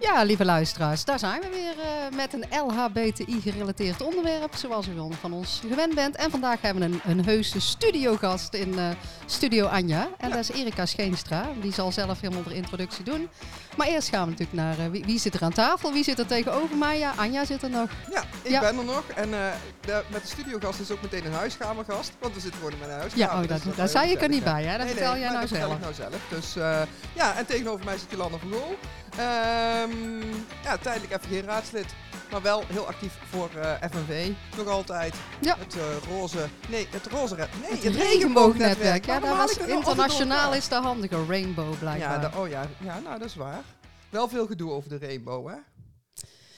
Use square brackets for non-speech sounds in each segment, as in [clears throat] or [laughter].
Ja, lieve luisteraars, daar zijn we weer uh, met een LHBTI-gerelateerd onderwerp, zoals u van ons gewend bent. En vandaag hebben we een, een heuse studiogast in uh, Studio Anja. En dat is Erika Scheenstra. Die zal zelf helemaal de introductie doen. Maar eerst gaan we natuurlijk naar uh, wie, wie, zit er aan tafel? Wie zit er tegenover mij? Ja, Anja zit er nog. Ja, ik ja. ben er nog. En de, met de studiogast is ook meteen een huiskamergast. Want we zitten gewoon in mijn huiskamer. Ja, oh, dat, dus daar zei ik er niet bij, hè? Dat nee, vertel nee, jij nou zelf. Dat nou zelf. Dus ja, en tegenover mij zit Jolanda van Gool. Um, ja, tijdelijk even geen raadslid. Maar wel heel actief voor uh, FNV. Nog altijd. Ja. Het uh, roze. Nee, het roze. Nee, het, het regenboognetwerk. Ja, dat was internationaal is de handige. Rainbow blijkbaar. Ja, de, oh ja, ja, nou dat is waar. Wel veel gedoe over de rainbow, hè?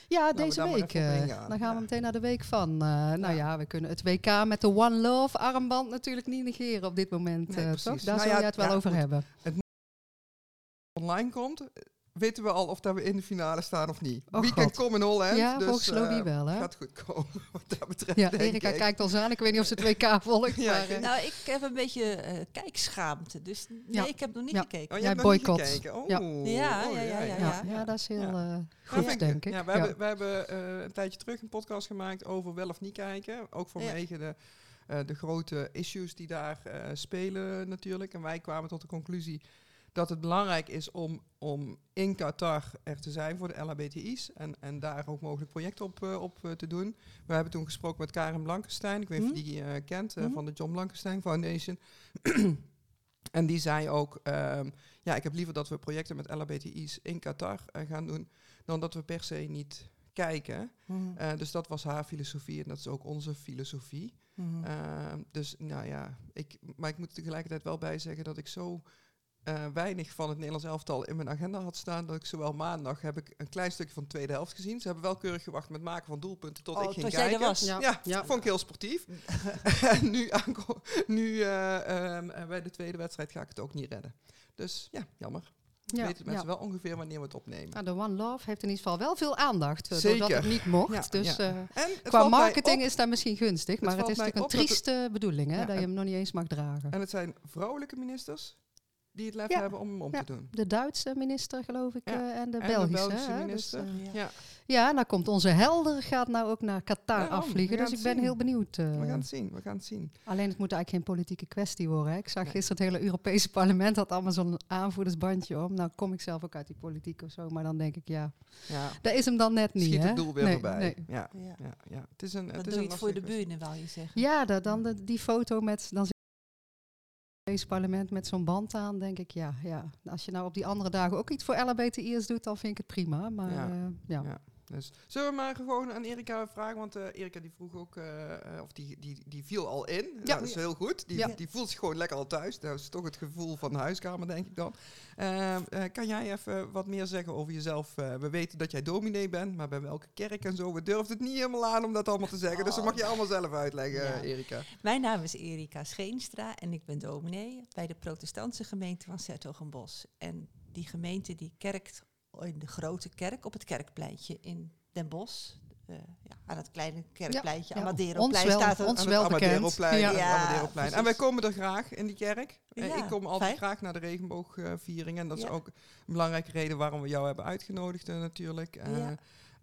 Ja, deze week. Uh, dan gaan we meteen naar de week van. Uh, nou ja, we kunnen het WK met de One Love armband natuurlijk niet negeren op dit moment. Nee, toch? Daar nou, zul je het wel over hebben. Het online komt, weten we al of dat we in de finale staan of niet. Oh Weekend come in Holland. Ja, dus, volgens Lobby uh, wel, hè? Gaat goed komen, [laughs] wat dat betreft. Ja, Erika kijkt ons aan. Ik weet niet of ze het [laughs] WK volgt. ja, maar, uh, nou, ik heb een beetje uh, kijkschaamte. Dus nee, ja. ik heb nog niet ja. gekeken. Oh, jij boycott. Oh, ja. Ja, ja, ja, ja, ja, dat is heel goed, denk ik. Ja, we hebben, we hebben een tijdje terug een podcast gemaakt over wel of niet kijken. Ook vanwege de... de grote issues die daar spelen natuurlijk. En wij kwamen tot de conclusie dat het belangrijk is om, om in Qatar er te zijn voor de LHBTI's en, en daar ook mogelijk projecten op, uh, op uh, te doen. We hebben toen gesproken met Karen Blankenstein, ik weet niet of je mhm. die uh, kent, mm -hmm. van de John Blankenstein Foundation. [clears throat] en die zei ook, um, ja, ik heb liever dat we projecten met LHBTI's in Qatar gaan doen, dan dat we per se niet kijken. Mm -hmm. dus dat was haar filosofie en dat is ook onze filosofie. -hmm. dus nou ja, ik, maar ik moet tegelijkertijd wel bij zeggen dat ik zo uh, weinig van het Nederlands elftal in mijn agenda had staan. Dat ik zowel maandag heb ik een klein stukje van de tweede helft gezien. Ze hebben wel keurig gewacht met maken van doelpunten tot oh, ik ging tot kijken. was. Ja, ja, ja, vond ik heel sportief. en [laughs] nu, nu uh, um, bij de tweede wedstrijd ga ik het ook niet redden. Dus ja, jammer. Ja, weten mensen wel ongeveer wanneer we het opnemen. Nou, de One Love heeft in ieder geval wel veel aandacht. Zeker. Doordat het niet mocht. dus uh, qua marketing is dat misschien gunstig. Het maar het is natuurlijk een trieste bedoeling. Hè, dat je hem nog niet eens mag dragen. En het zijn vrouwelijke ministers die het lef ja. hebben om hem om ja. te doen. De Duitse minister, geloof ik, ja. uh, en de en Belgische. De Belgische hè? minister. Dus, uh, ja. ja, nou komt onze helder gaat nou ook naar Qatar afvliegen. Dus ik ben zien. heel benieuwd. Uh, we gaan het zien, we gaan het zien. Alleen het moet eigenlijk geen politieke kwestie worden. Hè? Ik zag nee. gisteren het hele Europese [laughs] parlement had allemaal zo'n aanvoerdersbandje om. Nou kom ik zelf ook uit die politiek of zo, maar dan denk ik ja, ja. dat is hem dan net niet. Schiet hè? het doel weer nee, voorbij. Nee. Ja, ja. Ja, ja. Het is een, dat het doe is je het voor de buren, wou je zeggen. Ja, dat, dan de, die foto met... Dan Europees parlement met zo'n band aan, denk ik, ja, ja. Als je nou op die andere dagen ook iets voor LHBTI'ers doet, dan vind ik het prima. Maar ja. Uh, ja. ja. Dus zullen we maar gewoon aan Erika vragen? Want uh, Erika die vroeg ook, uh, uh, of die, die, die viel al in. Ja. Dat is heel goed. Die, ja. die voelt zich gewoon lekker al thuis. Dat is toch het gevoel van de huiskamer, denk ik dan. kan jij even wat meer zeggen over jezelf? we weten dat jij dominee bent, maar bij welke kerk en zo? We durven het niet helemaal aan om dat allemaal te zeggen. Oh. Dus dat mag je allemaal zelf uitleggen, ja. Erika. Mijn naam is Erika Scheenstra en ik ben dominee bij de protestantse gemeente van Sertogenbos. En die gemeente die kerkt in de grote kerk op het kerkpleintje in Den Bosch. Uh, ja, aan het kleine kerkpleintje, ja, Amaderoplein ja, staat er. Ons wel Amaderoplein, ja. Amaderoplein. En wij komen er graag in die kerk. Ja, ik kom altijd fijn. graag naar de regenboogviering. En dat is ook een belangrijke reden waarom we jou hebben uitgenodigd uh, natuurlijk. Uh,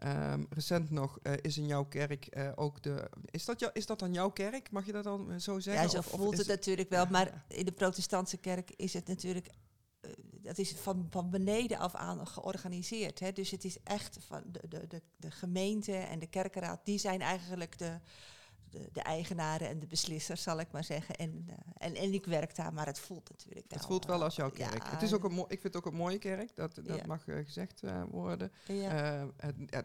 Um, recent nog uh, is in jouw kerk uh, ook de. Is dat, jou, is dat dan jouw kerk? Mag je dat dan zo zeggen? Ja, zo of, voelt of het natuurlijk wel. Maar in de protestantse kerk is het natuurlijk dat is van, van beneden af aan georganiseerd. Hè. Dus het is echt van de, de, de, de gemeente en de kerkenraad, die zijn eigenlijk de, de, de, eigenaren en de beslissers, zal ik maar zeggen. En, uh, en, en ik werk daar, maar het voelt natuurlijk Het voelt wel als jouw kerk. Ja, het is ook een ik vind het ook een mooie kerk, dat, dat ja. mag uh, gezegd uh, worden. Ja.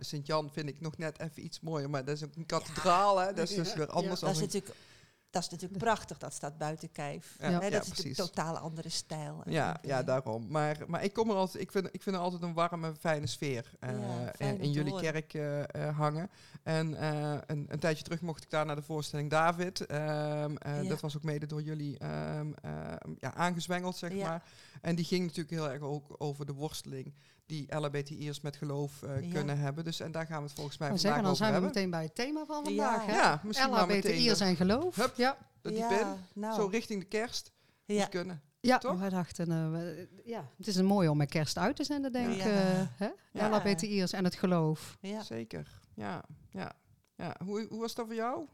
Sint-Jan vind ik nog net even iets mooier, maar dat is ook een kathedraal, hè. Dat is dus weer anders. Dat is natuurlijk dat is natuurlijk prachtig, dat staat buiten kijf. Ja, dat ja, is een totaal andere stijl. Ja, ja, daarom. Maar, maar ik kom er altijd, ik vind, ik vind er altijd een warme, fijne sfeer uh, ja, in, in jullie kerk uh, uh, hangen. En een, een, tijdje terug mocht ik daar naar de voorstelling David. Um, ja. Dat was ook mede door jullie um, ja, aangezwengeld, zeg maar. En die ging natuurlijk heel erg ook over de worsteling die LHBTI'ers met geloof uh, ja. kunnen hebben. Dus en daar gaan we het volgens mij vandaag zeggen, dan zijn hebben. we meteen bij het thema van vandaag. Ja, ja LHBTI'ers en geloof. Hup, ja. Dat diep in, nou. zo richting de kerst. Ja. Moet kunnen. Ja, Toch? wij dachten, eh, we- ja, het is een mooi om met kerst uit te zenden, denk ik. Ja. eh, hè? Ja. LHBTI'ers en het geloof. Ja. Zeker. Ja, ja. ja. Hoe, hoe was dat voor jou?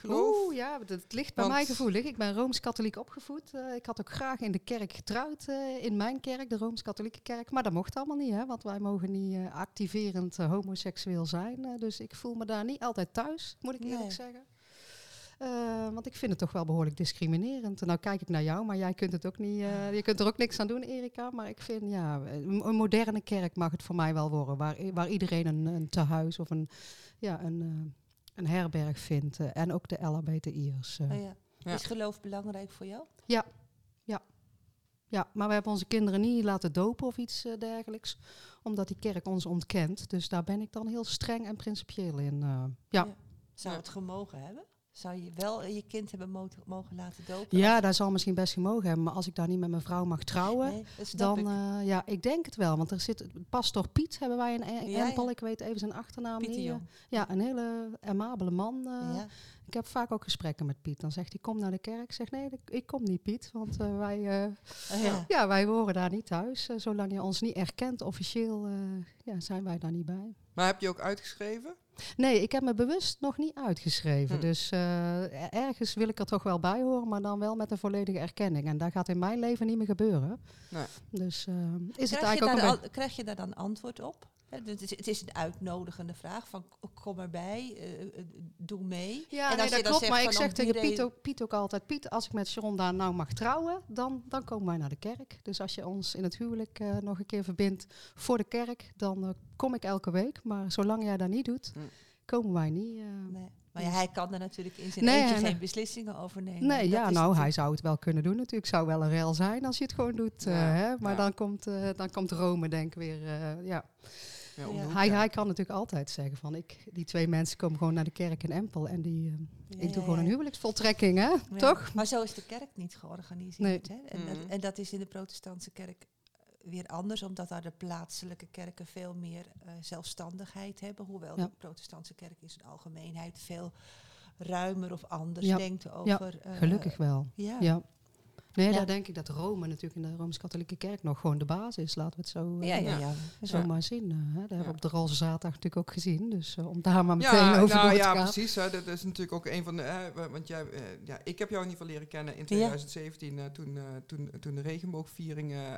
Geloof? Oeh, ja, het- ligt bij Want- mij gevoelig. Ik ben Rooms-Katholiek opgevoed. Eh, ik had ook graag in de kerk getrouwd, eh, in mijn kerk, de Rooms-Katholieke kerk. Maar dat mocht allemaal niet, hè, want wij mogen niet eh, activerend homoseksueel zijn. Dus ik voel me daar niet altijd thuis, moet ik eerlijk Nee. zeggen. Want ik vind het toch wel behoorlijk discriminerend. En nou kijk ik naar jou, maar jij kunt het ook niet. je kunt er ook niks aan doen, Erika. Maar ik vind, ja, een, moderne kerk mag het voor mij wel worden. Waar, waar iedereen een, een tehuis of een, ja, een, een herberg vindt. en ook de LHBTI'ers. eh. Oh ja. Ja. Is geloof belangrijk voor jou? Ja, maar we hebben onze kinderen niet laten dopen of iets eh, dergelijks. Omdat die kerk ons ontkent. Dus daar ben ik dan heel streng en principieel in. eh. ja. Ja. Zou Ja. het gemogen hebben? Zou je wel je kind hebben mo- mogen laten dopen? ja, daar zal misschien best gemogen hebben. Maar als ik daar niet met mijn vrouw mag trouwen, Nee, dan... ik. eh, ja, ik denk het wel. Want er zit... Pastor Piet hebben wij in E- Ja, Empel. ja. Ik weet even zijn achternaam niet. eh. Jong. Ja, een hele amabele man. eh. ja. Ik heb vaak ook gesprekken met Piet. Dan zegt hij, kom naar de kerk. Ik zeg, nee, ik- kom niet, Piet. Want eh, wij... eh, Oh, ja. [laughs] Ja, wij horen daar niet thuis. Eh, zolang je ons niet erkent officieel, eh, ja, zijn wij daar niet bij. Maar heb je ook uitgeschreven? Nee, ik heb me bewust nog niet uitgeschreven. Hm. Dus eh, er- ergens wil ik er toch wel bij horen, maar dan wel met een volledige erkenning. En dat gaat in mijn leven niet meer gebeuren. Nee. Dus eh, is het Krijg, eigenlijk ook een al- krijg je daar dan antwoord op? Het is, het is een uitnodigende vraag van kom erbij, eh, eh, doe mee. Ja, En nee, dat klopt. zegt Maar ik zeg tegen Piet ook, Piet ook altijd... Piet, als ik met Sharon daar nou mag trouwen, dan, dan komen wij naar de kerk. Dus als je ons in het huwelijk eh, nog een keer verbindt voor de kerk... dan kom ik elke week. Maar zolang jij dat niet doet, Hm. komen wij niet... Nee. Maar ja, hij kan er natuurlijk in zijn Nee, eentje geen beslissingen over nemen. Nee, Dat ja, nou, hij zou het wel kunnen doen natuurlijk. zou wel een rel zijn als je het gewoon doet. Ja, hè? Maar ja. dan, komt, dan komt Rome denk ik weer, ja. Ja, Ja. Hij, ja. hij kan natuurlijk altijd zeggen van, ik, die twee mensen komen gewoon naar de kerk in Empel. En die, eh, Ja, ik ja, doe gewoon een ja. huwelijksvoltrekking, hè? Ja. Toch? Maar zo is de kerk niet georganiseerd. Hè? En, dat, Mhm. en dat is in de protestantse kerk eh, weer anders, omdat daar de plaatselijke kerken veel meer eh, zelfstandigheid hebben. Hoewel Ja. de protestantse kerk in zijn algemeenheid veel ruimer of anders Ja. denkt over... eh, Gelukkig wel, Ja. Ja. Nee, Ja. daar denk ik dat Rome natuurlijk in de Rooms-Katholieke Kerk nog gewoon de basis is. Laten we het zo, eh, Ja, ja, Ja. ja. zo Ja. maar zien. eh, hè. Dat hebben we Ja. op de Roze Zaterdag natuurlijk ook gezien. Dus eh, om daar maar meteen Ja, over nou, te ja gaan. precies. Hè. Dat is natuurlijk ook een van de. Hè, wa- want jij, eh, ja, ik heb jou in ieder geval leren kennen in 2017, eh, toen, eh, toen, toen de regenboogviering eh,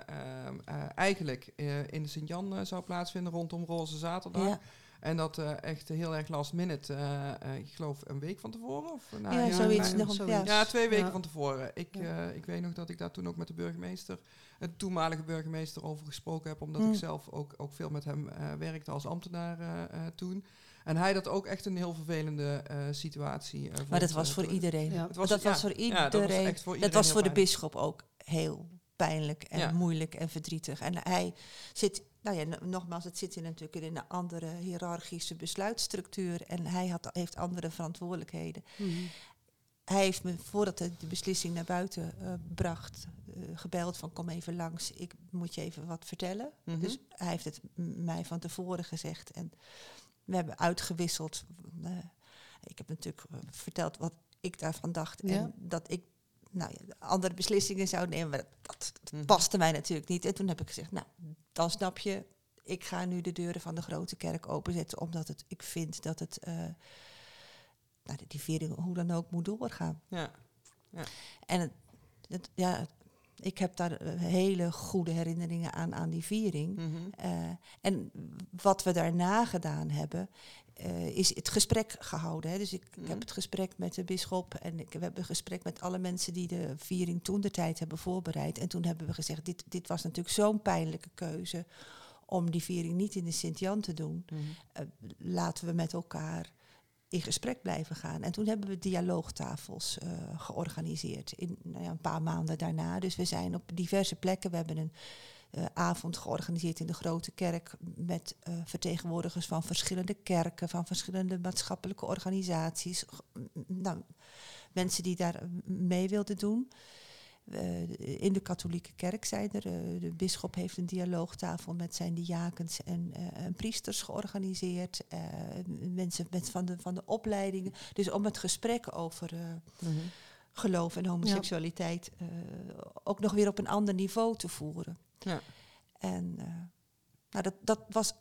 eigenlijk eh, in de Sint-Jan eh, zou plaatsvinden rondom Roze Zaterdag. En dat eh, echt heel erg last minute, eh, eh, ik geloof een week van tevoren. Of, nou, Ja, zoiets nog een- zoiets. ja. Ja, twee weken Ja. van tevoren. Ik, Ja. eh, ik weet nog dat ik daar toen ook met de burgemeester, de toenmalige burgemeester, over gesproken heb. Omdat Mm. ik zelf ook, ook veel met hem eh, werkte als ambtenaar eh, eh, toen. En hij dat ook echt een heel vervelende eh, situatie eh. Maar dat was voor iedereen. Ja. Het was- dat ja, was voor ja, iedereen. dat was voor dat iedereen was heel voor de bisschop ook heel pijnlijk en Ja. moeilijk en verdrietig. En hij zit, nou ja, nogmaals, het zit in natuurlijk in een andere hiërarchische besluitstructuur. En hij had, heeft andere verantwoordelijkheden. Mhm. Hij heeft me, voordat hij de beslissing naar buiten eh, bracht, eh, gebeld van kom even langs, ik moet je even wat vertellen. Mhm. Dus hij heeft het mij van tevoren gezegd en we hebben uitgewisseld. Eh, ik heb natuurlijk verteld wat ik daarvan dacht Ja. en dat ik nou ja, andere beslissingen zou nemen. Maar dat, dat Mhm. paste mij natuurlijk niet. En toen heb ik gezegd, nou, dan snap je, ik ga nu de deuren van de grote kerk openzetten, omdat het, ik vind dat het, eh, nou, die viering hoe dan ook moet doorgaan. Ja. En het, het- ja, ik heb daar eh, hele goede herinneringen aan, aan die viering. Mhm. Eh, en wat we daarna gedaan hebben, eh, is het gesprek gehouden. Hè. Dus ik, ik Mhm. heb het gesprek met de bisschop en ik, we hebben een gesprek met alle mensen die de viering toen de tijd hebben voorbereid. En toen hebben we gezegd, dit, dit was natuurlijk zo'n pijnlijke keuze om die viering niet in de Sint-Jan te doen. Mhm. Eh, laten we met elkaar in gesprek blijven gaan. En toen hebben we dialoogtafels eh, georganiseerd in nou ja, een paar maanden daarna. Dus we zijn op diverse plekken. We hebben een eh, avond georganiseerd in de Grote Kerk met eh, vertegenwoordigers van verschillende kerken, van verschillende maatschappelijke organisaties. Nou, mensen die daar mee wilden doen. Eh, in de katholieke kerk zijn er. de bisschop heeft een dialoogtafel met zijn diakens en, en priesters georganiseerd. mensen met van, de, van de opleidingen. Dus om het gesprek over, Mhm. geloof en homoseksualiteit uh, ook nog weer op een ander niveau te voeren. Ja. En uh, nou, dat, dat, was,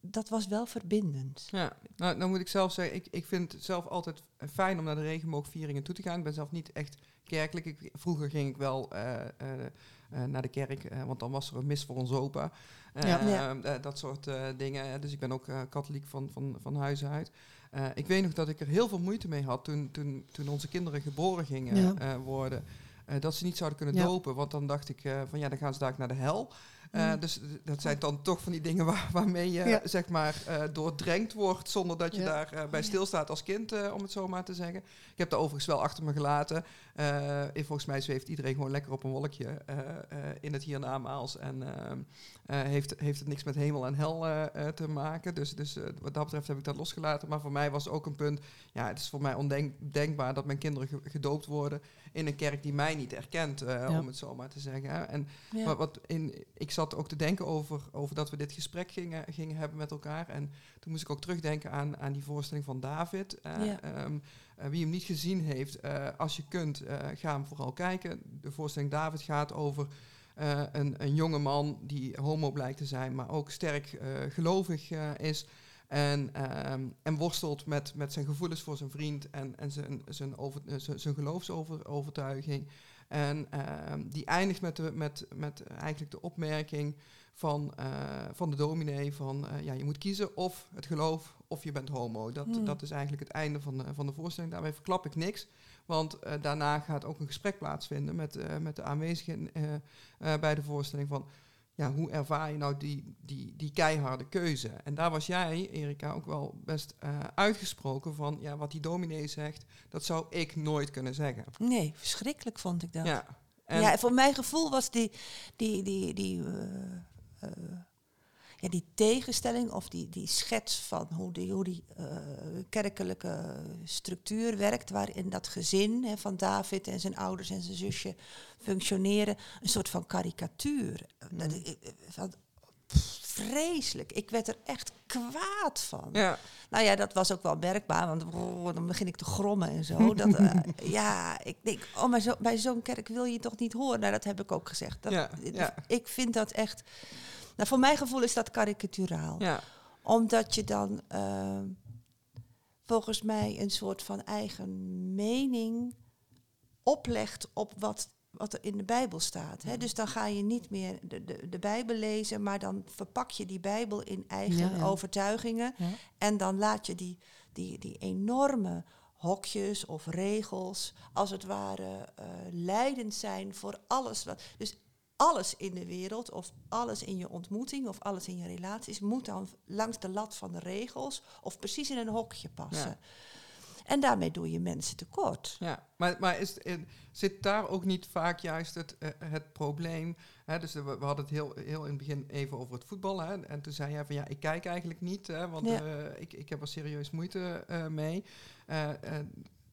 dat was wel verbindend. Ja, nou, dan moet ik zelf zeggen, ik, ik vind het zelf altijd fijn om naar de regenboogvieringen toe te gaan. Ik ben zelf niet echt kerkelijk. Ik, vroeger ging ik wel uh, naar de kerk, want dan was er een mis voor ons opa. Ja. dat soort dingen. Dus ik ben ook katholiek van, van, van huis uit. Uh, ik weet nog dat ik er heel veel moeite mee had toen, toen, toen onze kinderen geboren gingen ja. uh, worden. Uh, dat ze niet zouden kunnen ja. dopen. Want dan dacht ik van ja, dan gaan ze daar naar de hel. Uh, dus dat zijn dan toch van die dingen waar, waarmee je ja. zeg maar uh, doordrenkt wordt zonder dat je ja. daar uh, bij stilstaat als kind, om het zo maar te zeggen. Ik heb dat overigens wel achter me gelaten. volgens mij zweeft iedereen gewoon lekker op een wolkje in het hiernamaals en heeft, heeft het niks met hemel en hel te maken. Dus, dus wat dat betreft heb ik dat losgelaten. Maar voor mij was ook een punt, ja, het is voor mij ondenkbaar dat mijn kinderen gedoopt worden in een kerk die mij niet erkent, om het zo maar te zeggen. En wat, wat in, ik zat ook te denken over, over dat we dit gesprek gingen, gingen hebben met elkaar. En toen moest ik ook terugdenken aan, aan die voorstelling van David. Uh, ja. um, uh, wie hem niet gezien heeft, uh, als je kunt, ga hem vooral kijken. De voorstelling David gaat over een, een jonge man die homo blijkt te zijn, maar ook sterk gelovig is. En, um, en worstelt met, met zijn gevoelens voor zijn vriend en, en zijn, zijn, over, zijn geloofsovertuiging. En uh, die eindigt met, de, met, met eigenlijk de opmerking van, uh, van de dominee van uh, ja, je moet kiezen of het geloof of je bent homo. Dat, hmm. dat is eigenlijk het einde van de, van de voorstelling. Daarmee verklap ik niks. Want uh, daarna gaat ook een gesprek plaatsvinden met, met de aanwezigen bij de voorstelling van ja, hoe ervaar je nou die, die, die keiharde keuze? En daar was jij, Erika, ook wel best uh, uitgesproken van, ja, wat die dominee zegt, dat zou ik nooit kunnen zeggen. Nee, verschrikkelijk vond ik dat. Ja, en ja voor mijn gevoel was die, die, die, die, uh, uh, ja, die tegenstelling of die, die schets van hoe die, hoe die kerkelijke structuur werkt, waarin dat gezin hè, van David en zijn ouders en zijn zusje functioneren, een soort van karikatuur. Mm. Van, vreselijk. Ik werd er echt kwaad van. Ja. Nou ja, dat was ook wel merkbaar, want dan begin ik te grommen en zo. [laughs] dat, uh, ja, ik denk, oh, maar zo, bij zo'n kerk wil je toch niet horen? Nou, dat heb ik ook gezegd. Dat, ja, ja. Ik vind dat echt... Nou, voor mijn gevoel is dat karikaturaal. Ja. Omdat je dan uh, volgens mij een soort van eigen mening oplegt op wat wat er in de Bijbel staat. Hè? Dus dan ga je niet meer de, de, de Bijbel lezen, maar dan verpak je die Bijbel in eigen ja, ja. overtuigingen. En dan laat je die, die, die enorme hokjes of regels, als het ware, uh, leidend zijn voor alles wat. Dus alles in de wereld, of alles in je ontmoeting, of alles in je relaties, moet dan langs de lat van de regels of precies in een hokje passen. En daarmee doe je mensen tekort. Ja, maar, maar is, zit daar ook niet vaak juist het, uh, het probleem? Hè? Dus we, we, hadden het heel, heel in het begin even over het voetbal. Hè? En toen zei jij van ja, ik kijk eigenlijk niet, hè, want ja. uh, ik, ik heb er serieus moeite uh, mee.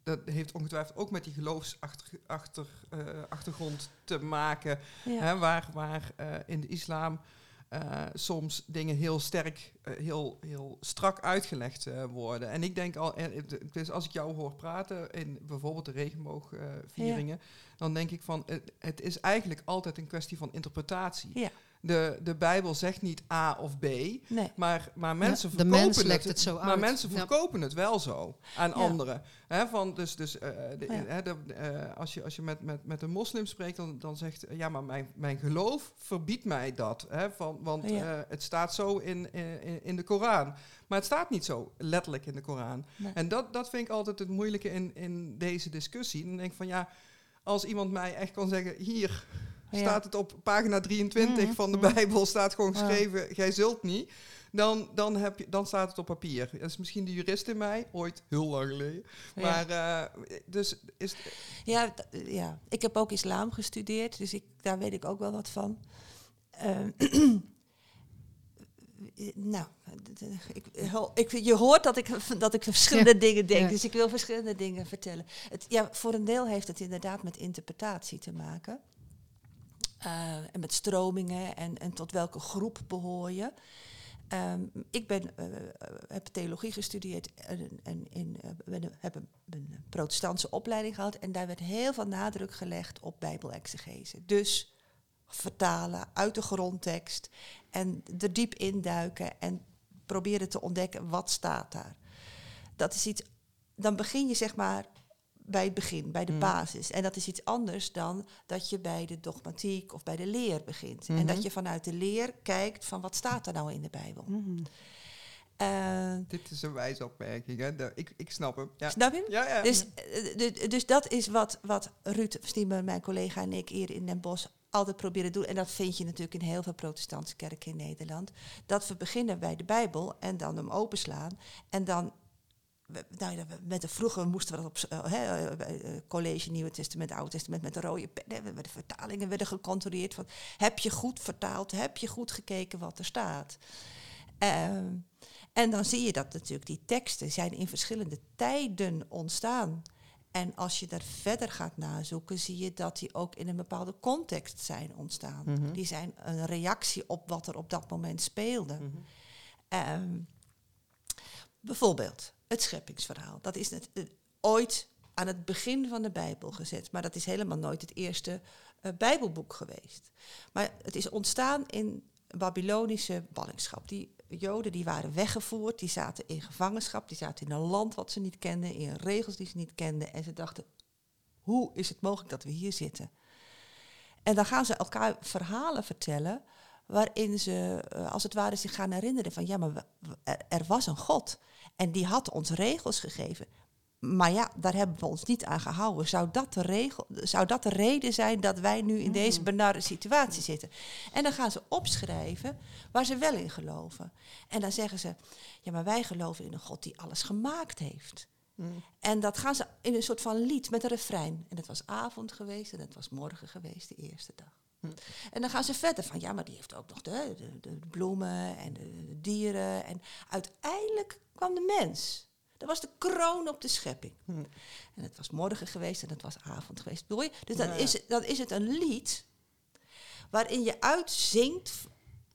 Dat heeft ongetwijfeld ook met die geloofsachtergrond te maken. Ja. Hè? Waar, waar in de islam uh, soms dingen heel sterk, heel, heel strak uitgelegd worden. En ik denk al, dus als ik jou hoor praten in bijvoorbeeld de regenboogvieringen, ja. dan denk ik van, het, het, is eigenlijk altijd een kwestie van interpretatie. Ja de, de Bijbel zegt niet A of B, nee. maar, maar mensen ja, verkopen mens het, het, zo maar mensen verkopen ja. het wel zo aan anderen. He, van dus dus uh, de, he, de, uh, als je, als je met, met, met een moslim spreekt, dan, dan zegt ja, maar mijn, mijn geloof verbiedt mij dat. Van, want uh, het staat zo in, in, in de Koran. Maar het staat niet zo letterlijk in de Koran. Nee. En dat, dat vind ik altijd het moeilijke in, in deze discussie. Dan denk ik van ja, als iemand mij echt kan zeggen, hier. Staat het op pagina 23 mm, van de mm. Bijbel, staat gewoon geschreven, jij zult niet. Dan, dan, heb je, dan staat het op papier. Dat is misschien de jurist in mij, ooit heel lang geleden. Maar uh, dus is. Ja, ja, ik heb ook islam gestudeerd, dus ik, daar weet ik ook wel wat van. Uh, [clears throat] nou, ik, ik, je hoort dat ik, [laughs] dat ik verschillende ja. dingen denk, ja. dus ik wil verschillende dingen vertellen. Het, ja, voor een deel heeft het inderdaad met interpretatie te maken. Uh, en met stromingen en, en tot welke groep behoor je. Ehm, ik ben, uh, heb theologie gestudeerd en, en in, uh, heb een, een, protestantse opleiding gehad. En daar werd heel veel nadruk gelegd op bijbelexegese. Dus vertalen uit de grondtekst en er diep induiken en proberen te ontdekken wat staat daar. Dat is iets, dan begin je zeg maar bij het begin, bij de mm. basis. En dat is iets anders dan dat je bij de dogmatiek of bij de leer begint. En dat mhm. je vanuit de leer kijkt van wat staat er nou in de Bijbel. Mm. Dit is een wijze opmerking, hè? ik, ik snap hem. Ja. Snap je? Ja, ja. Dus, uh, dus dat is wat, wat Ruud Stiemer, mijn collega en ik hier in Den Bosch altijd proberen doen. En dat vind je natuurlijk in heel veel protestantse kerken in Nederland. Dat we beginnen bij de Bijbel en dan hem openslaan. En dan nou, met de vroeger moesten we dat op uh, college Nieuwe Testament, Oude Testament met de rode pen. De vertalingen werden gecontroleerd van heb je goed vertaald, heb je goed gekeken wat er staat. Ehm, en dan zie je dat natuurlijk die teksten zijn in verschillende tijden ontstaan. En als je daar verder gaat nazoeken, zie je dat die ook in een bepaalde context zijn ontstaan. Mhm. Die zijn een reactie op wat er op dat moment speelde. Mhm. Ehm, bijvoorbeeld, het scheppingsverhaal. Dat is het, ooit aan het begin van de Bijbel gezet, maar dat is helemaal nooit het eerste uh, Bijbelboek geweest. Maar het is ontstaan in Babylonische ballingschap. Die Joden die waren weggevoerd, die zaten in gevangenschap, die zaten in een land wat ze niet kenden, in regels die ze niet kenden. En ze dachten, hoe is het mogelijk dat we hier zitten? En dan gaan ze elkaar verhalen vertellen waarin ze uh, als het ware zich gaan herinneren van ja, maar er was een God. En die had ons regels gegeven. Maar ja, daar hebben we ons niet aan gehouden. Zou dat de, regel, zou dat de reden zijn dat wij nu in deze mm. benarde situatie zitten? En dan gaan ze opschrijven waar ze wel in geloven. En dan zeggen ze, ja, maar wij geloven in een God die alles gemaakt heeft. Mm. En dat gaan ze in een soort van lied met een refrein. En het was avond geweest en het was morgen geweest, de eerste dag. Mm. En dan gaan ze verder van, ja, maar die heeft ook nog de, de, de bloemen en de dieren. En uiteindelijk kwam de mens. Dat was de kroon op de schepping. Hm. En het was morgen geweest en het was avond geweest. je? Dus dan, is, dan is het een lied waarin je uitzingt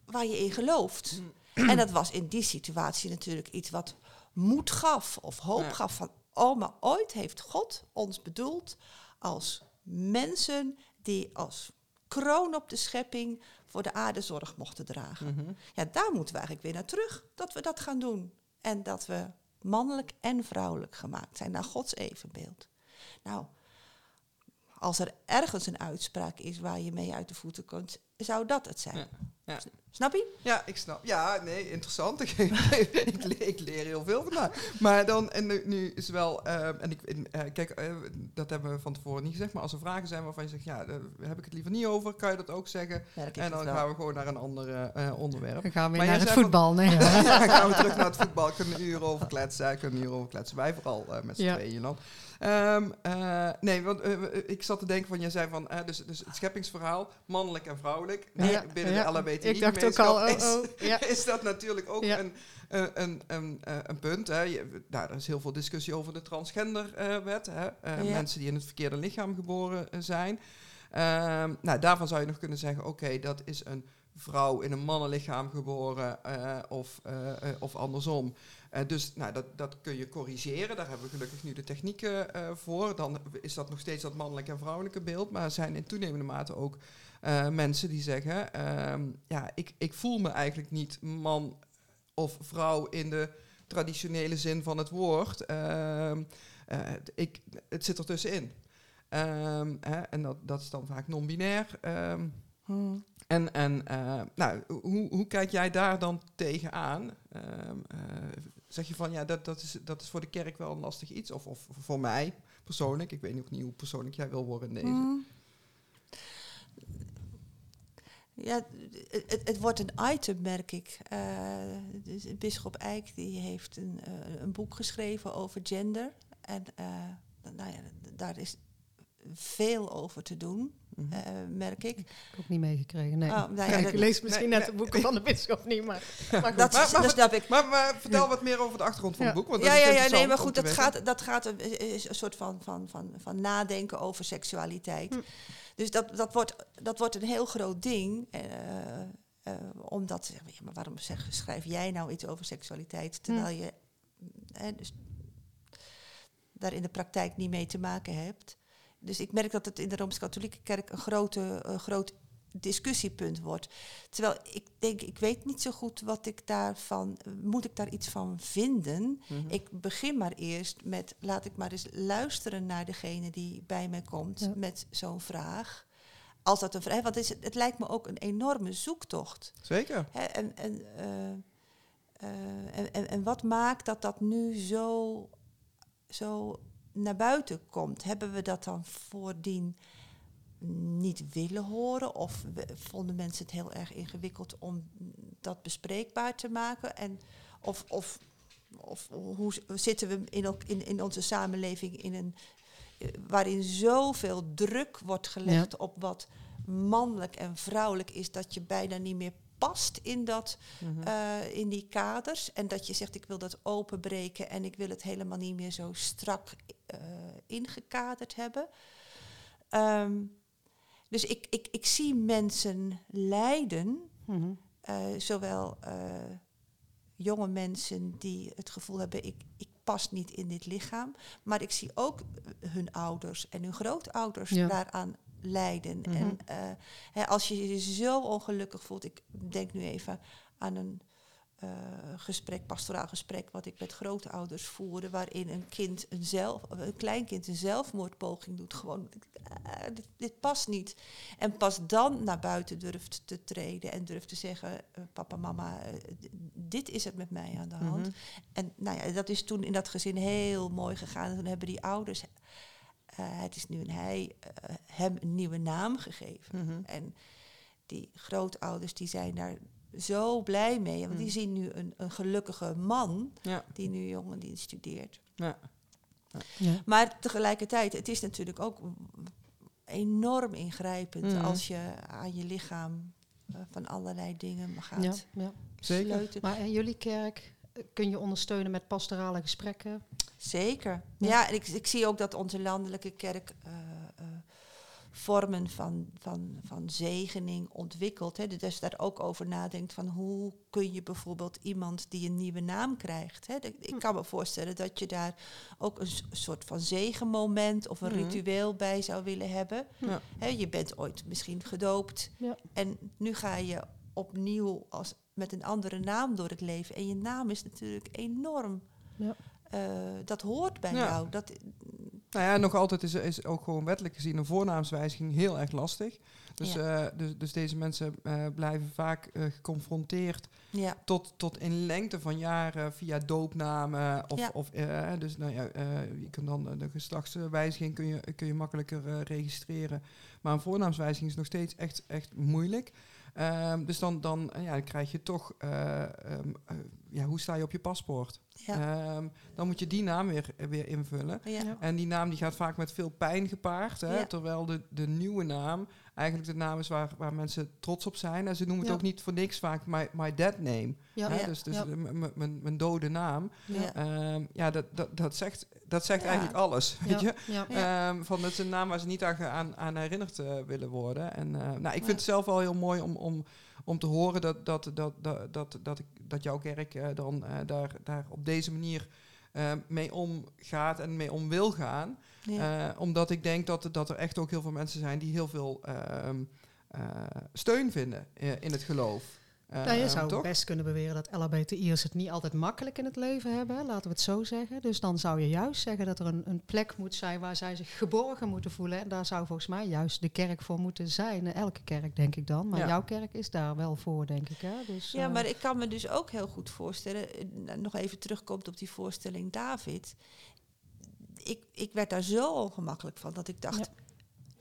waar je in gelooft. Hm. En dat was in die situatie natuurlijk iets wat moed gaf of hoop gaf van... oh, maar ooit heeft God ons bedoeld als mensen die als kroon op de schepping voor de aarde zorg mochten dragen. Mhm. Ja, daar moeten we eigenlijk weer naar terug, dat we dat gaan doen. En dat we mannelijk en vrouwelijk gemaakt zijn naar Gods evenbeeld. Nou, als er ergens een uitspraak is waar je mee uit de voeten kunt, zou dat het zijn. Ja, ja. Snap je? Ja, ik snap. Ja, nee, interessant. [laughs] ik, ik, leer heel veel vandaag. Maar dan, en nu, is wel, uh, en ik, uh, kijk, uh, dat hebben we van tevoren niet gezegd, maar als er vragen zijn waarvan je zegt, ja, daar heb ik het liever niet over, kan je dat ook zeggen. en dan gaan we gewoon naar een ander onderwerp. Dan gaan we naar het voetbal, nee. [laughs] ja, dan gaan we terug naar het voetbal. Kunnen een uur over kletsen, kunnen uur over kletsen. Wij vooral met z'n ja. tweeën dan. Um, uh, nee, want uh, ik zat te denken van, jij zei van, uh, dus, dus het scheppingsverhaal, mannelijk en vrouwelijk, ja, binnen ja. de LHBTI Ik dacht ook al, oh, oh, ja. [laughs] is, dat natuurlijk ook een, een, een, een, punt. Hè. Je, nou, er is heel veel discussie over de transgenderwet. hè. Mensen die in het verkeerde lichaam geboren zijn. Um, nou, daarvan zou je nog kunnen zeggen, oké, dat is een vrouw in een mannenlichaam geboren of, of andersom. Uh, dus nou, dat, dat kun je corrigeren. Daar hebben we gelukkig nu de technieken uh, voor. Dan is dat nog steeds dat mannelijke en vrouwelijke beeld. Maar er zijn in toenemende mate ook uh, mensen die zeggen... Ehm, ja, ik, ik voel me eigenlijk niet man of vrouw in de traditionele zin van het woord. Ehm, ik, het zit er tussenin. Um, hè, en dat, dat is dan vaak non-binair. Hmm. En, en nou, hoe, hoe kijk jij daar dan tegenaan? Zeg je van ja, dat, dat, is, dat is voor de kerk wel een lastig iets. Of, of voor mij persoonlijk. Ik weet nog niet hoe persoonlijk jij wil worden in deze. Mm. Ja, het, het, wordt een item, merk ik. Uh, Bisschop Eijk die heeft een, uh, een boek geschreven over gender. En uh, nou ja, daar is veel over te doen, uh, merk ik. Ik heb ook niet meegekregen, nee. Oh, nou ja, ik lees misschien net de boeken van de bisschop niet, maar... [laughs] maar dat, maar, maar, snap ik. Maar, maar, vertel wat meer over de achtergrond van het boek, want ja, dat ja, ja, nee, maar goed, dat gaat, dat gaat een, een soort van, van, van, van nadenken over seksualiteit. Hm. Dus dat, dat, wordt, dat wordt een heel groot ding. Uh, eh, omdat, ja, maar waarom zeg, schrijf jij nou iets over seksualiteit terwijl je dus daar in de praktijk niet mee te maken hebt. Dus ik merk dat het in de Rooms-Katholieke Kerk een grote, uh, groot discussiepunt wordt. Terwijl ik denk, ik weet niet zo goed wat ik daarvan, moet ik daar iets van vinden? Mhm. Ik begin maar eerst met, laat ik maar eens luisteren naar degene die bij mij komt met zo'n vraag. Als dat een vraag, want het, is, het lijkt me ook een enorme zoektocht. Zeker. en, en, uh, en, en, en wat maakt dat dat nu zo, zo naar buiten komt? Hebben we dat dan voordien niet willen horen? Of vonden mensen het heel erg ingewikkeld om dat bespreekbaar te maken? En of, of, of hoe zitten we in, in, in onze samenleving in een, eh, waarin zoveel druk wordt gelegd op wat mannelijk en vrouwelijk is, dat je bijna niet meer past in, dat, mhm. eh, in die kaders. En dat je zegt, ik wil dat openbreken en ik wil het helemaal niet meer zo strak uh, ingekaderd hebben. Um, dus ik, ik, ik zie mensen lijden, mm zowel uh, jonge mensen die het gevoel hebben, ik, ik pas niet in dit lichaam, maar ik zie ook hun ouders en hun grootouders daaraan lijden. Mm En uh, hè, als je je zo ongelukkig voelt, ik denk nu even aan een uh, gesprek, pastoraal gesprek, wat ik met grootouders voerde, waarin een kind een zelf, een kleinkind een zelfmoordpoging doet. Gewoon, uh, dit, dit, past niet. En pas dan naar buiten durft te treden en durft te zeggen, uh, papa, mama, dit is het met mij aan de hand. Mm -hmm. En nou ja, dat is toen in dat gezin heel mooi gegaan. En toen hebben die ouders, het is nu een hij, hem een nieuwe naam gegeven. Mm -hmm. En die grootouders die zijn daar zo blij mee. Want die mm. zien nu een, een gelukkige man ja. die nu jongen die studeert. Ja. Ja. Maar tegelijkertijd, het is natuurlijk ook enorm ingrijpend mm. als je aan je lichaam uh, van allerlei dingen gaat ja, Zeker. Maar in jullie kerk eh, kun je ondersteunen met pastorale gesprekken? Zeker. Ja, en ik, ik zie ook dat onze landelijke kerk uh, vormen van, van, van zegening ontwikkeld. Hè. Dus daar ook over nadenkt van hoe kun je bijvoorbeeld iemand die een nieuwe naam krijgt. Hè. Ik hm. kan me voorstellen dat je daar ook een soort van zegenmoment of een hm. ritueel bij zou willen hebben. Ja. Hè, je bent ooit misschien gedoopt ja. en nu ga je opnieuw als, met een andere naam door het leven. En je naam is natuurlijk enorm. Ja. Uh, dat hoort bij jou. Dat, nou ja, nog altijd is, is ook gewoon wettelijk gezien een voornaamswijziging heel erg lastig. Dus, ja. uh, dus, dus, deze mensen uh, blijven vaak uh, geconfronteerd ja. tot, tot in lengte van jaren via doopnamen. Of, ja. of dus nou ja, je kunt dan de geslachtswijziging kun je, kun je makkelijker registreren. Maar een voornaamswijziging is nog steeds echt, echt moeilijk. Um, dus dan, dan, ja, dan krijg je toch, um, ja, hoe sta je op je paspoort? Ja. Um, dan moet je die naam weer, weer invullen. Ja. En die naam die gaat vaak met veel pijn gepaard. Hè, ja. Terwijl de, de nieuwe naam eigenlijk de naam is waar, waar mensen trots op zijn. En ze noemen het ook niet voor niks vaak my, my dead name. Hè, dus dus mijn dode naam. Ja, um, ja dat, dat, dat zegt, dat zegt eigenlijk alles. Weet je? Um, van dat is een naam waar ze niet aan, aan, aan herinnerd uh, willen worden. En uh, nou, ik vind het zelf wel heel mooi om... om om te horen dat, dat, dat, dat, dat, dat, ik, dat jouw kerk uh, dan uh, daar, daar op deze manier uh, mee omgaat en mee om wil gaan. Ja. omdat ik denk dat, dat er echt ook heel veel mensen zijn die heel veel ehm, steun vinden in het geloof. Uh, nou, je zou toch? best kunnen beweren dat LHBTI'ers het niet altijd makkelijk in het leven hebben, laten we het zo zeggen. Dus dan zou je juist zeggen dat er een, een plek moet zijn waar zij zich geborgen moeten voelen. En daar zou volgens mij juist de kerk voor moeten zijn. Elke kerk, denk ik dan. Maar ja. jouw kerk is daar wel voor, denk ik. Hè? Dus, ja, uh, maar ik kan me dus ook heel goed voorstellen, nog even terugkomt op die voorstelling David. Ik, ik werd daar zo ongemakkelijk van dat ik dacht, ja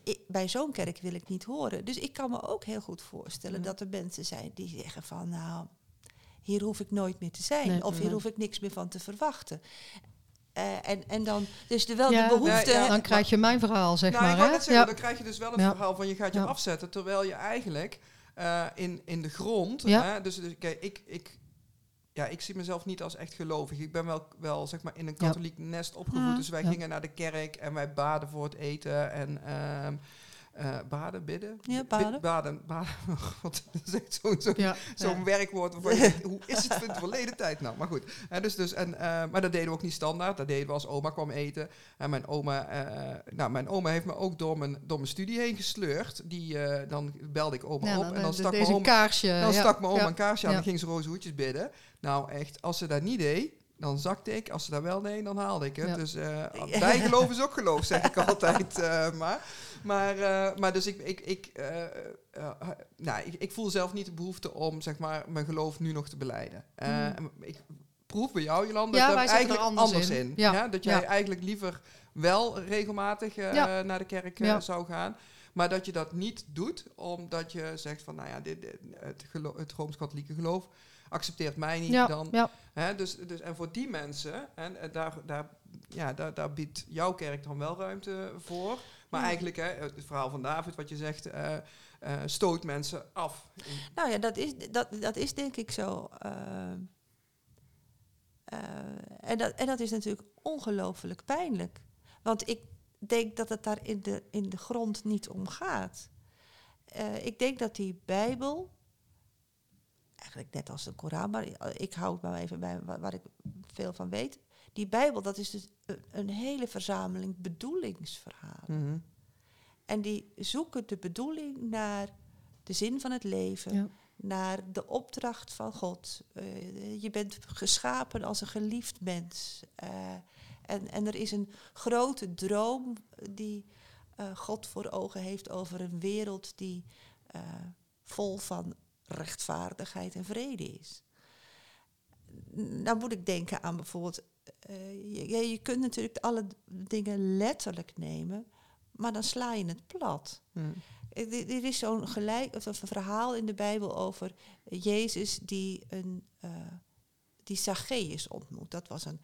ik, bij zo'n kerk wil ik niet horen. Dus ik kan me ook heel goed voorstellen dat er mensen zijn die zeggen van nou, hier hoef ik nooit meer te zijn. Nee, of hier hoef ik niks meer van te verwachten. Uh, en, en dan, dus de, wel ja, de behoefte... Ja, dan krijg je mijn verhaal, zeg nou, maar. Hè? Zeggen, ja. Dan krijg je dus wel het verhaal van je gaat je afzetten, terwijl je eigenlijk uh, in, in de grond... Hè, dus, dus kijk, ik, ik, ja, ik zie mezelf niet als echt gelovig. Ik ben wel, wel zeg maar in een katholiek nest opgevoed. Dus wij gingen naar de kerk en wij baden voor het eten. En, um, eh, baden, bidden. Ja, baden. baden, baden. [laughs] God, dat is echt zo'n zo, Ja, ja. werkwoord waarvan je denkt, hoe is het in het verleden tijd nou? Maar goed, dus, dus, en, eh, maar dat deden we ook niet standaard. Dat deden we als oma kwam eten. En mijn oma, eh, nou, mijn oma heeft me ook door mijn, door mijn studie heen gesleurd. Die, dan belde ik oma Ja, op dan, en dan stak mijn oma kaarsje. dan stak mijn oma een kaarsje aan en ging ze roze hoedjes bidden. Nou echt, als ze dat niet deed, dan zakte ik. Als ze dat wel deed, dan haalde ik het. Ja. Dus eh bijgeloof is ook geloof, zeg ik [laughs] altijd eh, maar. Maar, eh, maar dus ik, ik, ik, nou, ik, ik voel zelf niet de behoefte om zeg maar, mijn geloof nu nog te beleiden. Hmm. Ik proef bij jou, Jolanda, Ja, dat wij zitten er eigenlijk anders anders in. in. Ja, Ja, dat jij eigenlijk liever wel regelmatig naar de kerk zou gaan. Maar dat je dat niet doet, omdat je zegt van, nou ja, dit, dit- het, het Rooms-Katholieke geloof accepteert mij niet. Ja, Dan, ja. hè, dus, dus, en voor die mensen, en, eh, daar, daar, ja, daar, daar biedt jouw kerk dan wel ruimte voor. Maar Ja. eigenlijk, hè, het verhaal van David, wat je zegt, eh, eh, stoot mensen af. Nou ja, dat is, dat, dat is denk ik zo. en, dat, en dat is natuurlijk ongelooflijk pijnlijk. Want ik denk dat het daar in de, in de grond niet om gaat. Eh, ik denk dat die Bijbel, eigenlijk net als de Koran, maar ik hou het maar even bij waar, ik veel van weet. Die Bijbel, dat is dus een, hele verzameling bedoelingsverhalen. En die zoeken de bedoeling naar de zin van het leven, Ja. naar de opdracht van God. Eh, je bent geschapen als een geliefd mens. Eh, en, en er is een grote droom die eh, God voor ogen heeft over een wereld die eh, vol van rechtvaardigheid en vrede is. Nou moet ik denken aan bijvoorbeeld, eh, je, je kunt natuurlijk alle dingen letterlijk nemen, maar dan sla je het plat. Hmm. Er er is zo'n gelijk, of een verhaal in de Bijbel over Jezus die een uh, die Zacchaeus ontmoet. Dat was een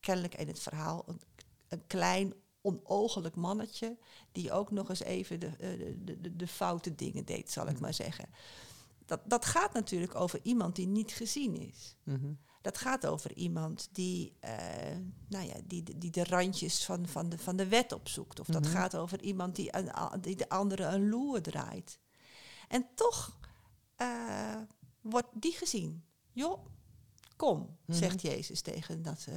kennelijk in het verhaal een, een klein onogelijk mannetje die ook nog eens even de, de, de, de foute dingen deed, zal ik maar zeggen. Dat, dat gaat natuurlijk over iemand die niet gezien is. Mm-hmm. Dat gaat over iemand die, uh, nou ja, die, die de randjes van, van, de, van de wet opzoekt. Of dat Mhm. gaat over iemand die, een, die de andere een loer draait. En toch uh, wordt die gezien. Joh, kom, Mhm. zegt Jezus tegen dat. Uh,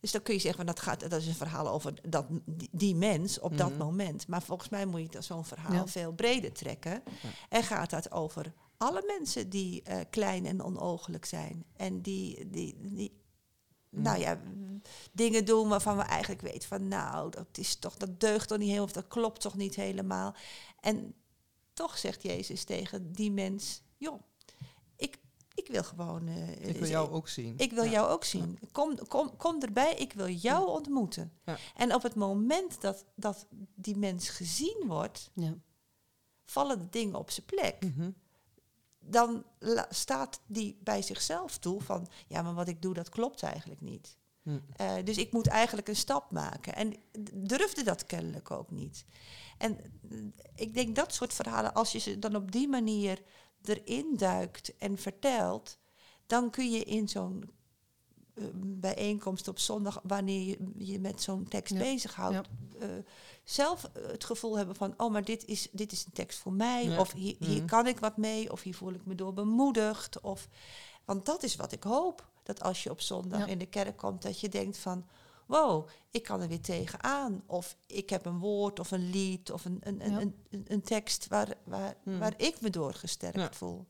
dus dan kun je zeggen, van dat, gaat, dat is een verhaal over dat, die, die mens op dat Mhm. moment. Maar volgens mij moet je zo'n verhaal Ja. veel breder trekken. En gaat dat over alle mensen die uh, klein en onogelijk zijn. En die, die, die nou ja, dingen doen waarvan we eigenlijk weten van nou, dat is toch, dat deugt toch niet heel of dat klopt toch niet helemaal. En toch zegt Jezus tegen die mens, joh, ik, ik wil gewoon. Uh, ik wil jou ook zien. Ik wil ja. jou ook zien. Kom, kom, kom erbij, ik wil jou ontmoeten. Ja. En op het moment dat, dat die mens gezien wordt, Ja. vallen de dingen op zijn plek. Mm-hmm. Dan staat die bij zichzelf toe van, ja, maar wat ik doe, dat klopt eigenlijk niet. Hm. Uh, dus ik moet eigenlijk een stap maken. En durfde dat kennelijk ook niet. En ik denk dat soort verhalen, als je ze dan op die manier erin duikt en vertelt, dan kun je in zo'n bijeenkomst op zondag, wanneer je je met zo'n tekst Ja. bezighoudt, Ja. uh, zelf het gevoel hebben van, oh, maar dit is, dit is een tekst voor mij, Ja. of hier, hier Mhm. kan ik wat mee, of hier voel ik me door bemoedigd. Of, want dat is wat ik hoop, dat als je op zondag in de kerk komt, dat je denkt van, wow, ik kan er weer tegenaan. Of ik heb een woord of een lied of een, een, een, een, een tekst waar, waar, Hmm. waar ik me door gesterkt voel.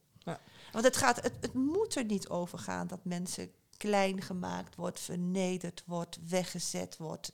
Want het, gaat, het, het moet er niet over gaan dat mensen klein gemaakt wordt, vernederd wordt, weggezet wordt.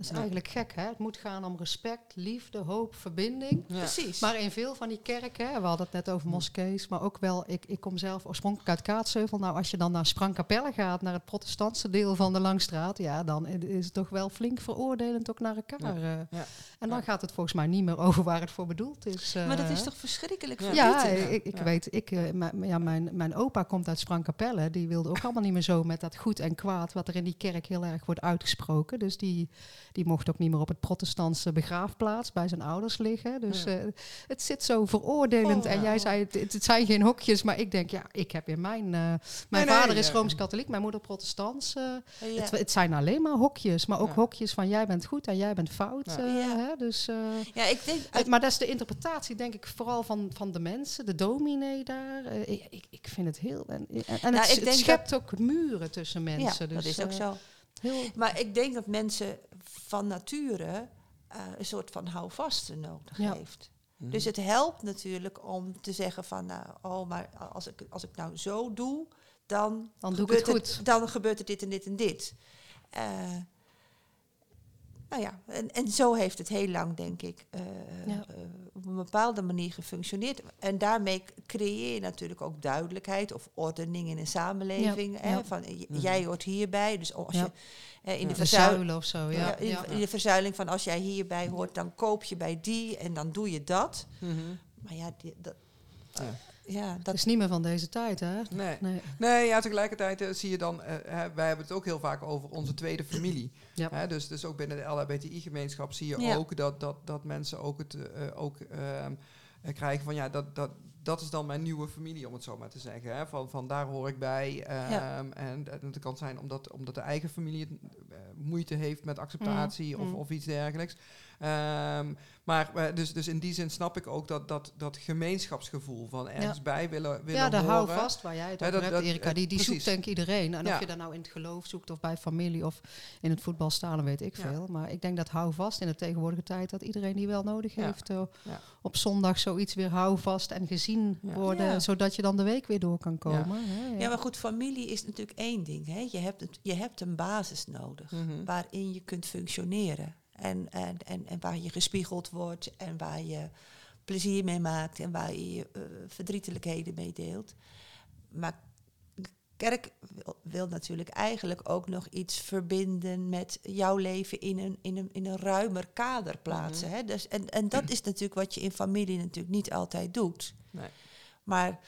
Dat is Ja. eigenlijk gek, hè? Het moet gaan om respect, liefde, hoop, verbinding. Ja. Precies. Maar in veel van die kerken, hè, we hadden het net over Hm. moskees, maar ook wel, ik, ik kom zelf oorspronkelijk uit Kaatsheuvel. Nou, als je dan naar Sprangkapelle gaat, naar het protestantse deel van de Langstraat, ja, dan is het toch wel flink veroordelend ook naar elkaar. Ja. eh. En dan gaat het volgens mij niet meer over waar het voor bedoeld is. maar dat eh. is toch verschrikkelijk Ja. Ik, ik weet, ik, eh, mijn- ja, mijn, mijn opa komt uit Sprangkapelle. Die wilde ook allemaal niet meer zo met dat goed en kwaad wat er in die kerk heel erg wordt uitgesproken. Dus die, die mocht ook niet meer op het protestantse begraafplaats bij zijn ouders liggen. Dus Ja. eh, het zit zo veroordelend. Oh, en jij zei, het, het zijn geen hokjes, maar ik denk, ja, ik heb in mijn... eh, mijn nee, vader is. Rooms-Katholiek, mijn moeder protestants. eh, het, het zijn alleen maar hokjes, maar ook hokjes van jij bent goed en jij bent fout. Hè? Dus, ja, ik denk... maar dat is de interpretatie, denk ik, vooral van, van de mensen, de dominee daar. Ik, ik, vind het heel... En, en en Nou, het, ik het schept ook muren tussen mensen. ja, dus, dat is ook zo. Heel, Maar ik denk dat mensen van nature eh, een soort van houvasten nodig Ja. heeft. Dus het helpt natuurlijk om te zeggen van, nou, oh, maar als ik, als ik nou zo doe, dan, Dan doe ik het dan gebeurt er dit en dit en dit. Eh, nou ja, en, en zo heeft het heel lang, denk ik, eh, Ja. Eh, op een bepaalde manier gefunctioneerd. En daarmee creëer je natuurlijk ook duidelijkheid of ordening in een samenleving. Ja, hè, ja. Van, j- Mhm. jij hoort hierbij. Dus als Ja. je eh, in de Ja. de verzuil- zuilen of zo, ja. ja, in, ja. in de verzuiling van als jij hierbij hoort, dan koop je bij die en dan doe je dat. Mhm. Maar ja, die, dat, Ja. Ja, Dat is niet meer van deze tijd, hè? Nee. Nee. Nee, ja, tegelijkertijd eh, zie je dan, eh, hè, wij hebben het ook heel vaak over onze tweede familie. Ja. Hè, dus, dus ook binnen de LHBTI-gemeenschap zie je Ja. ook dat, dat, dat mensen ook, het, eh, ook ehm, eh, krijgen van ja, dat, dat, dat is dan mijn nieuwe familie, om het zo maar te zeggen. Hè. Van, van daar hoor ik bij. ehm, Ja. En, en het kan zijn omdat, omdat de eigen familie het, moeite heeft met acceptatie Mm, Of, mm. of iets dergelijks. Ehm, maar eh, dus, dus in die zin snap ik ook dat, dat, dat gemeenschapsgevoel van ergens bij willen, willen Ja, de horen. houvast waar jij het over hebt, dat- Erika, eh, die, die zoekt precies. denk ik iedereen. En Ja. of je dat nou in het geloof zoekt of bij familie of in het voetbal staan, dan weet ik Ja. veel. Maar ik denk dat houvast in de tegenwoordige tijd, dat iedereen die wel nodig Ja. heeft. eh, Ja. Op zondag zoiets weer houvast en gezien Ja. worden, Ja. zodat je dan de week weer door kan komen. hè, ja, maar goed, familie is natuurlijk één ding. Hè. Je, hebt het, je hebt een basis nodig Mhm. waarin je kunt functioneren. En, en, en, en waar je gespiegeld wordt en waar je plezier mee maakt en waar je je eh, verdrietelijkheden mee deelt. Maar kerk wil, wil natuurlijk eigenlijk ook nog iets verbinden met jouw leven in een, in een, in een ruimer kader plaatsen. Mhm. hè? Dus, en, en dat is natuurlijk wat je in familie natuurlijk niet altijd doet. Nee. Maar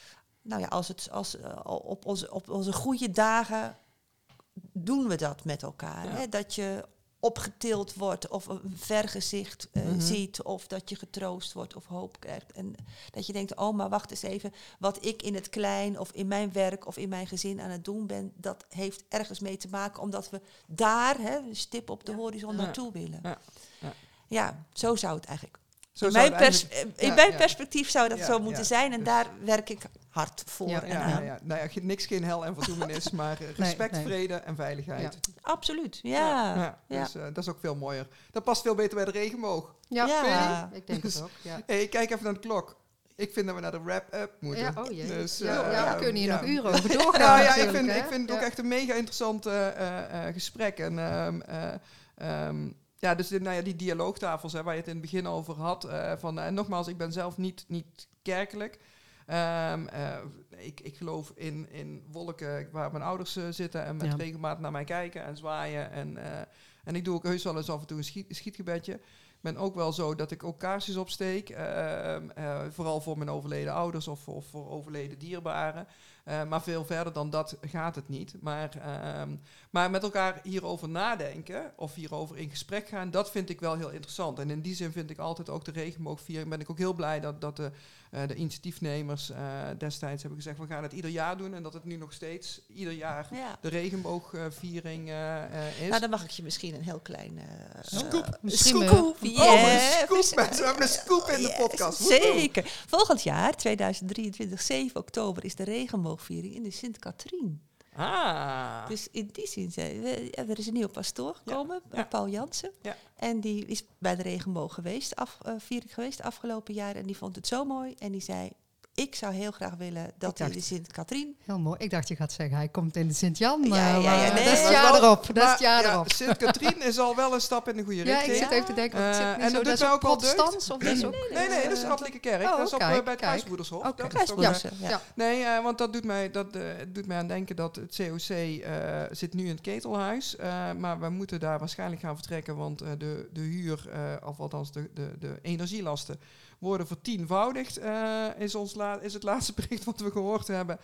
nou ja, als het, als, eh, op, onze, op onze goede dagen doen we dat met elkaar. Ja. Hè? Dat je opgetild wordt of een vergezicht eh, Mhm. ziet of dat je getroost wordt of hoop krijgt. En dat je denkt, oh maar wacht eens even, wat ik in het klein of in mijn werk of in mijn gezin aan het doen ben, dat heeft ergens mee te maken omdat we daar, hè, een stip op de horizon, Ja. naartoe willen. Ja. Ja. Ja, zo zou het eigenlijk. Zo in zou mijn, pers- eigenlijk- in ja, mijn ja. perspectief zou dat Ja, zo moeten ja. zijn en Dus- daar werk ik hard voor Ja, en Ja, aan. ja, ja. Nou ja, niks, geen hel en verdoemenis, [laughs] maar eh, respect, nee. vrede en veiligheid. Absoluut, ja. ja, ja. Dus eh, dat is ook veel mooier. Dat past veel beter bij de regenboog. Ja, Ja. ik denk het ook. Ja. hey, kijk even naar de klok. Ik vind dat we naar de wrap-up moeten. Ja, oh jee. Dus, ja, eh, ja, we kunnen hier ja. nog uren over [laughs] doorgaan. Nou ja, ik vind, ik vind het ook echt een mega interessant eh, eh, eh, gesprek. En ehm, eh, ehm, ja, dus nou ja, die dialoogtafels hè, waar je het in het begin over had. eh, van, en nogmaals, ik ben zelf niet, niet kerkelijk. Ehm, eh, ik, ik geloof in, in wolken waar mijn ouders eh, zitten en met Ja. regelmaat naar mij kijken en zwaaien. En, eh, en ik doe ook heus wel eens af en toe een schiet, schietgebedje. Ik ben ook wel zo dat ik ook kaarsjes opsteek. ehm, eh, vooral voor mijn overleden ouders of, of voor overleden dierbaren. Eh, maar veel verder dan dat gaat het niet. Maar, ehm, maar met elkaar hierover nadenken of hierover in gesprek gaan, dat vind ik wel heel interessant. En in die zin vind ik altijd ook de regenboogviering. Ben ik ook heel blij dat, dat de, de initiatiefnemers eh, destijds hebben gezegd: we gaan het ieder jaar doen. En dat het nu nog steeds ieder jaar Ja. de regenboogviering eh, eh, is. Nou, dan mag ik je misschien een heel klein... eh, Scoop. eh, Misschien, scoop. Oh, Yeah, een scoop, mensen. We hebben een scoop in de podcast. Zeker. Volgend jaar, 2023, 7 oktober, is de regenboogviering in de Sint-Katrien. Ah. Dus in die zin, ja, er is een nieuwe pastoor gekomen, ja. eh, Paul Jansen. Ja. En die is bij de regenboog geweest, af, eh, viering geweest afgelopen jaar. En die vond het zo mooi. En die zei, ik zou heel graag willen dat dacht- de Sint-Katrien... Heel mooi. Ik dacht je gaat zeggen, hij komt in de Sint-Jan. Ja, eh, ja, ja, maar nee, dat is het jaar wel- erop. Dat is jaar ja, erop. Sint-Katrien is al wel een stap in de goede Ja, richting. ik zit even te denken, want het Eh, zit niet en zo, dat is ook protestants of dat is ook... Nee, nee, dat is de eh, katholieke kerk. Oh, dat is op, eh, bij het. Kruisbroedershof. Oké. Dat is toch, eh, Kruisbroedersen, ja. Ja. Nee, eh, want dat doet mij, dat, eh, doet mij aan denken dat het COC eh, zit nu in het ketelhuis. eh, maar we moeten daar waarschijnlijk gaan vertrekken, want eh, de, de huur, eh, of althans de, de, de energielasten, worden vertienvoudigd, eh, is, ons la is het laatste [laughs] bericht wat we gehoord hebben.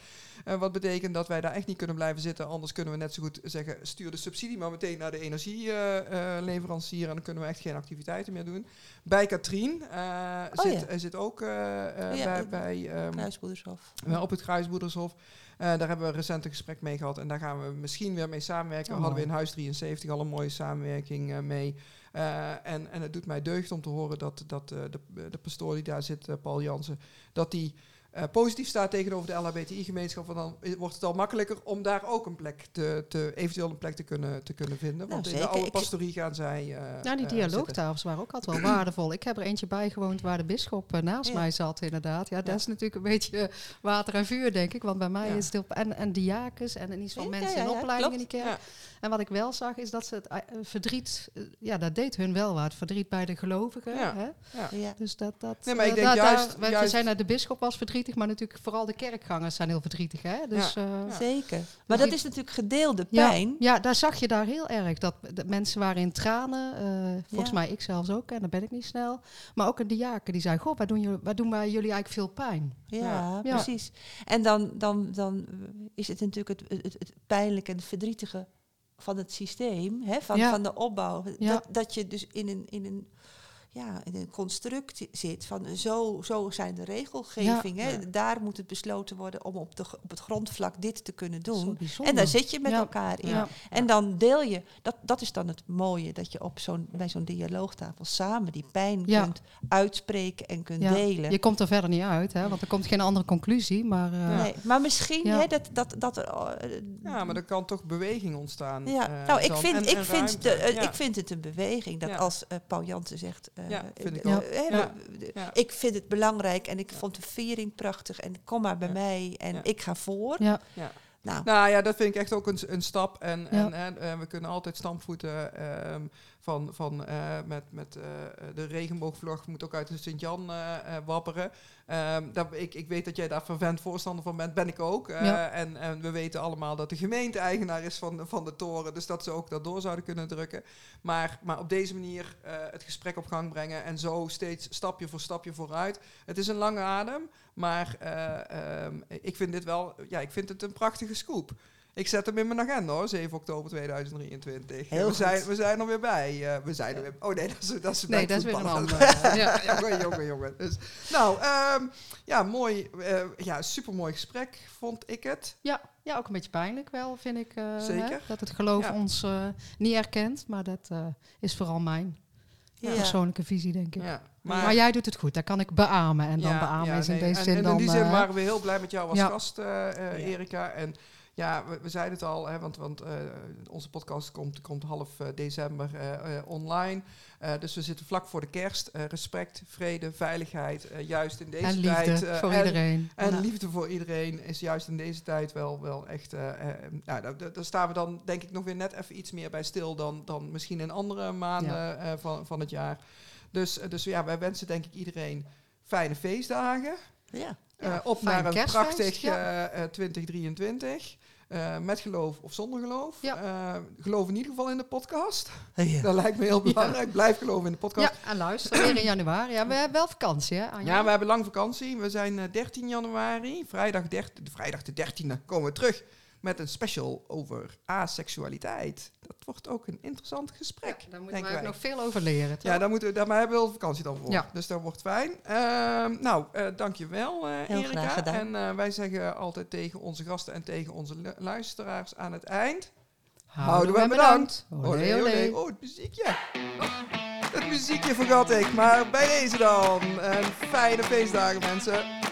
Uh, wat betekent dat wij daar echt niet kunnen blijven zitten. Anders kunnen we net zo goed zeggen, stuur de subsidie maar meteen naar de energieleverancier. en dan kunnen we echt geen activiteiten meer doen. Bij Katrien oh, zit, ja. zit ook ja, bij... bij um, Kruisboedershof. op het Kruisboedershof. Uh, daar hebben we recent een gesprek mee gehad en daar gaan we misschien weer mee samenwerken. Oh, hadden we in Huis 73 al een mooie samenwerking uh, mee. Uh, en, en het doet mij deugd om te horen dat, dat de, de pastoor die daar zit, Paul Jansen, dat die uh, positief staat tegenover de LHBTI-gemeenschap, dan wordt het al makkelijker om daar ook een plek te, te eventueel een plek te kunnen, te kunnen vinden. Want nou, in de oude pastorie gaan zij. Uh, ja, die dialoogtafels waren ook altijd wel waardevol. Ik heb er eentje bijgewoond waar de bisschop naast mij zat, inderdaad. Ja, dat is natuurlijk een beetje water en vuur, denk ik. Want bij mij is het heel. En, en diakens en in iets van mensen in opleiding in die kerk. En wat ik wel zag, is dat ze het verdriet, ja, dat deed hun wel wat. Verdriet bij de gelovigen. Ja. Hè? Ja. Dus dat, dat, nee, maar ik denk juist, daar, juist... Zijn naar de bisschop was verdrietig, maar natuurlijk vooral de kerkgangers zijn heel verdrietig. Hè? Dus, uh, Zeker. Maar dus dat is natuurlijk gedeelde pijn. Ja, daar zag je daar heel erg. Dat mensen waren in tranen. volgens mij ik zelfs ook, en dan ben ik niet snel. Maar ook een diaken die zei, goh, waar doen, jullie, waar doen wij jullie eigenlijk veel pijn? Ja, precies. En dan, dan, dan is het natuurlijk het, het, het pijnlijke en het verdrietige van het systeem, hè, van, van de opbouw. Dat, dat je dus in een, in een ja, in een construct zit van zo, zo zijn de regelgevingen. Daar moet het besloten worden om op, de, op het grondvlak dit te kunnen doen. En daar zit je met elkaar in. En dan deel je, dat, dat is dan het mooie, dat je op zo'n, bij zo'n dialoogtafel samen die pijn kunt uitspreken en kunt delen. Je komt er verder niet uit, hè, want er komt geen andere conclusie. Maar, uh, nee, maar misschien hè, dat, dat, dat er. Uh, ja, maar er kan toch beweging ontstaan. Ja, uh, nou, ik vind, ik, vind de, ik vind het een beweging dat als Paul Jansen zegt ja, vind ik ook. Ik vind het belangrijk en ik vond de viering prachtig en kom maar bij mij en ik ga voor. Ja. Nou. nou ja, dat vind ik echt ook een, een stap. En, en, en we kunnen altijd stampvoeten um, van, van uh, met, met uh, de regenboogvlog moet ook uit de Sint-Jan wapperen. Um, dat, ik, ik weet dat jij daar vervent voorstander van bent, ben ik ook. Ja. en, en we weten allemaal dat de gemeente eigenaar is van, van de toren, dus dat ze ook dat door zouden kunnen drukken. Maar, maar op deze manier het gesprek op gang brengen en zo steeds stapje voor stapje vooruit. Het is een lange adem, maar uh, um, ik vind dit wel, ja, ik vind het een prachtige scoop. Ik zet hem in mijn agenda hoor, 7 oktober 2023. Heel we, zijn, we zijn er weer bij. Uh, we zijn er weer, oh nee, [laughs] dat is, dat is, nee, dat is weer een ander. ja, [laughs] jongen, jongen, jongen. Dus, nou, um, ja, mooi. Uh, ja, supermooi gesprek vond ik het. Ja, ja ook een beetje pijnlijk wel, vind ik. Uh, Zeker. Hè, dat het geloof ja. ons niet erkent, maar dat is vooral mijn ja. persoonlijke visie, denk ik. Ja. Maar, maar, jij doet het goed, daar kan ik beamen. En dan beamen is in deze en, zin en dan... in die zin waren we heel blij met jou als gast, uh, Erika. En ja, we, we, zeiden het al, hè, want, want uh, onze podcast komt, komt half uh, december uh, online. dus we zitten vlak voor de kerst. respect, vrede, veiligheid, juist in deze en liefde tijd. voor en, iedereen. En ja. liefde voor iedereen is juist in deze tijd wel, wel echt... nou, daar, daar, staan we dan denk ik nog weer net even iets meer bij stil dan, dan misschien in andere maanden ja. van, van het jaar. Dus, dus ja, wij wensen denk ik iedereen fijne feestdagen. Ja. Ja, op naar een prachtig ja. uh, 2023. Uh, met geloof of zonder geloof. Ja. Uh, geloof in ieder geval in de podcast. Ja. Dat lijkt me heel belangrijk. Ja. Blijf geloven in de podcast. Ja, en luister, weer in januari. Ja, we hebben wel vakantie, hè? Anja? Ja, we hebben lang vakantie. We zijn uh, 13 januari, vrijdag, 13, vrijdag de 13e, komen we terug met een special over aseksualiteit. Dat wordt ook een interessant gesprek. Ja, daar moeten we nog veel over leren. Toch? Ja, daar, moeten we, daar hebben we wel vakantie dan voor. Ja. Dus dat wordt fijn. Uh, nou, uh, dankjewel uh, Erika. En uh, wij zeggen altijd tegen onze gasten en tegen onze luisteraars aan het eind. Houden we bedankt. bedankt. Olé, olé. Oh, het muziekje. Oh, het muziekje vergat ik. Maar bij deze dan. En fijne feestdagen mensen.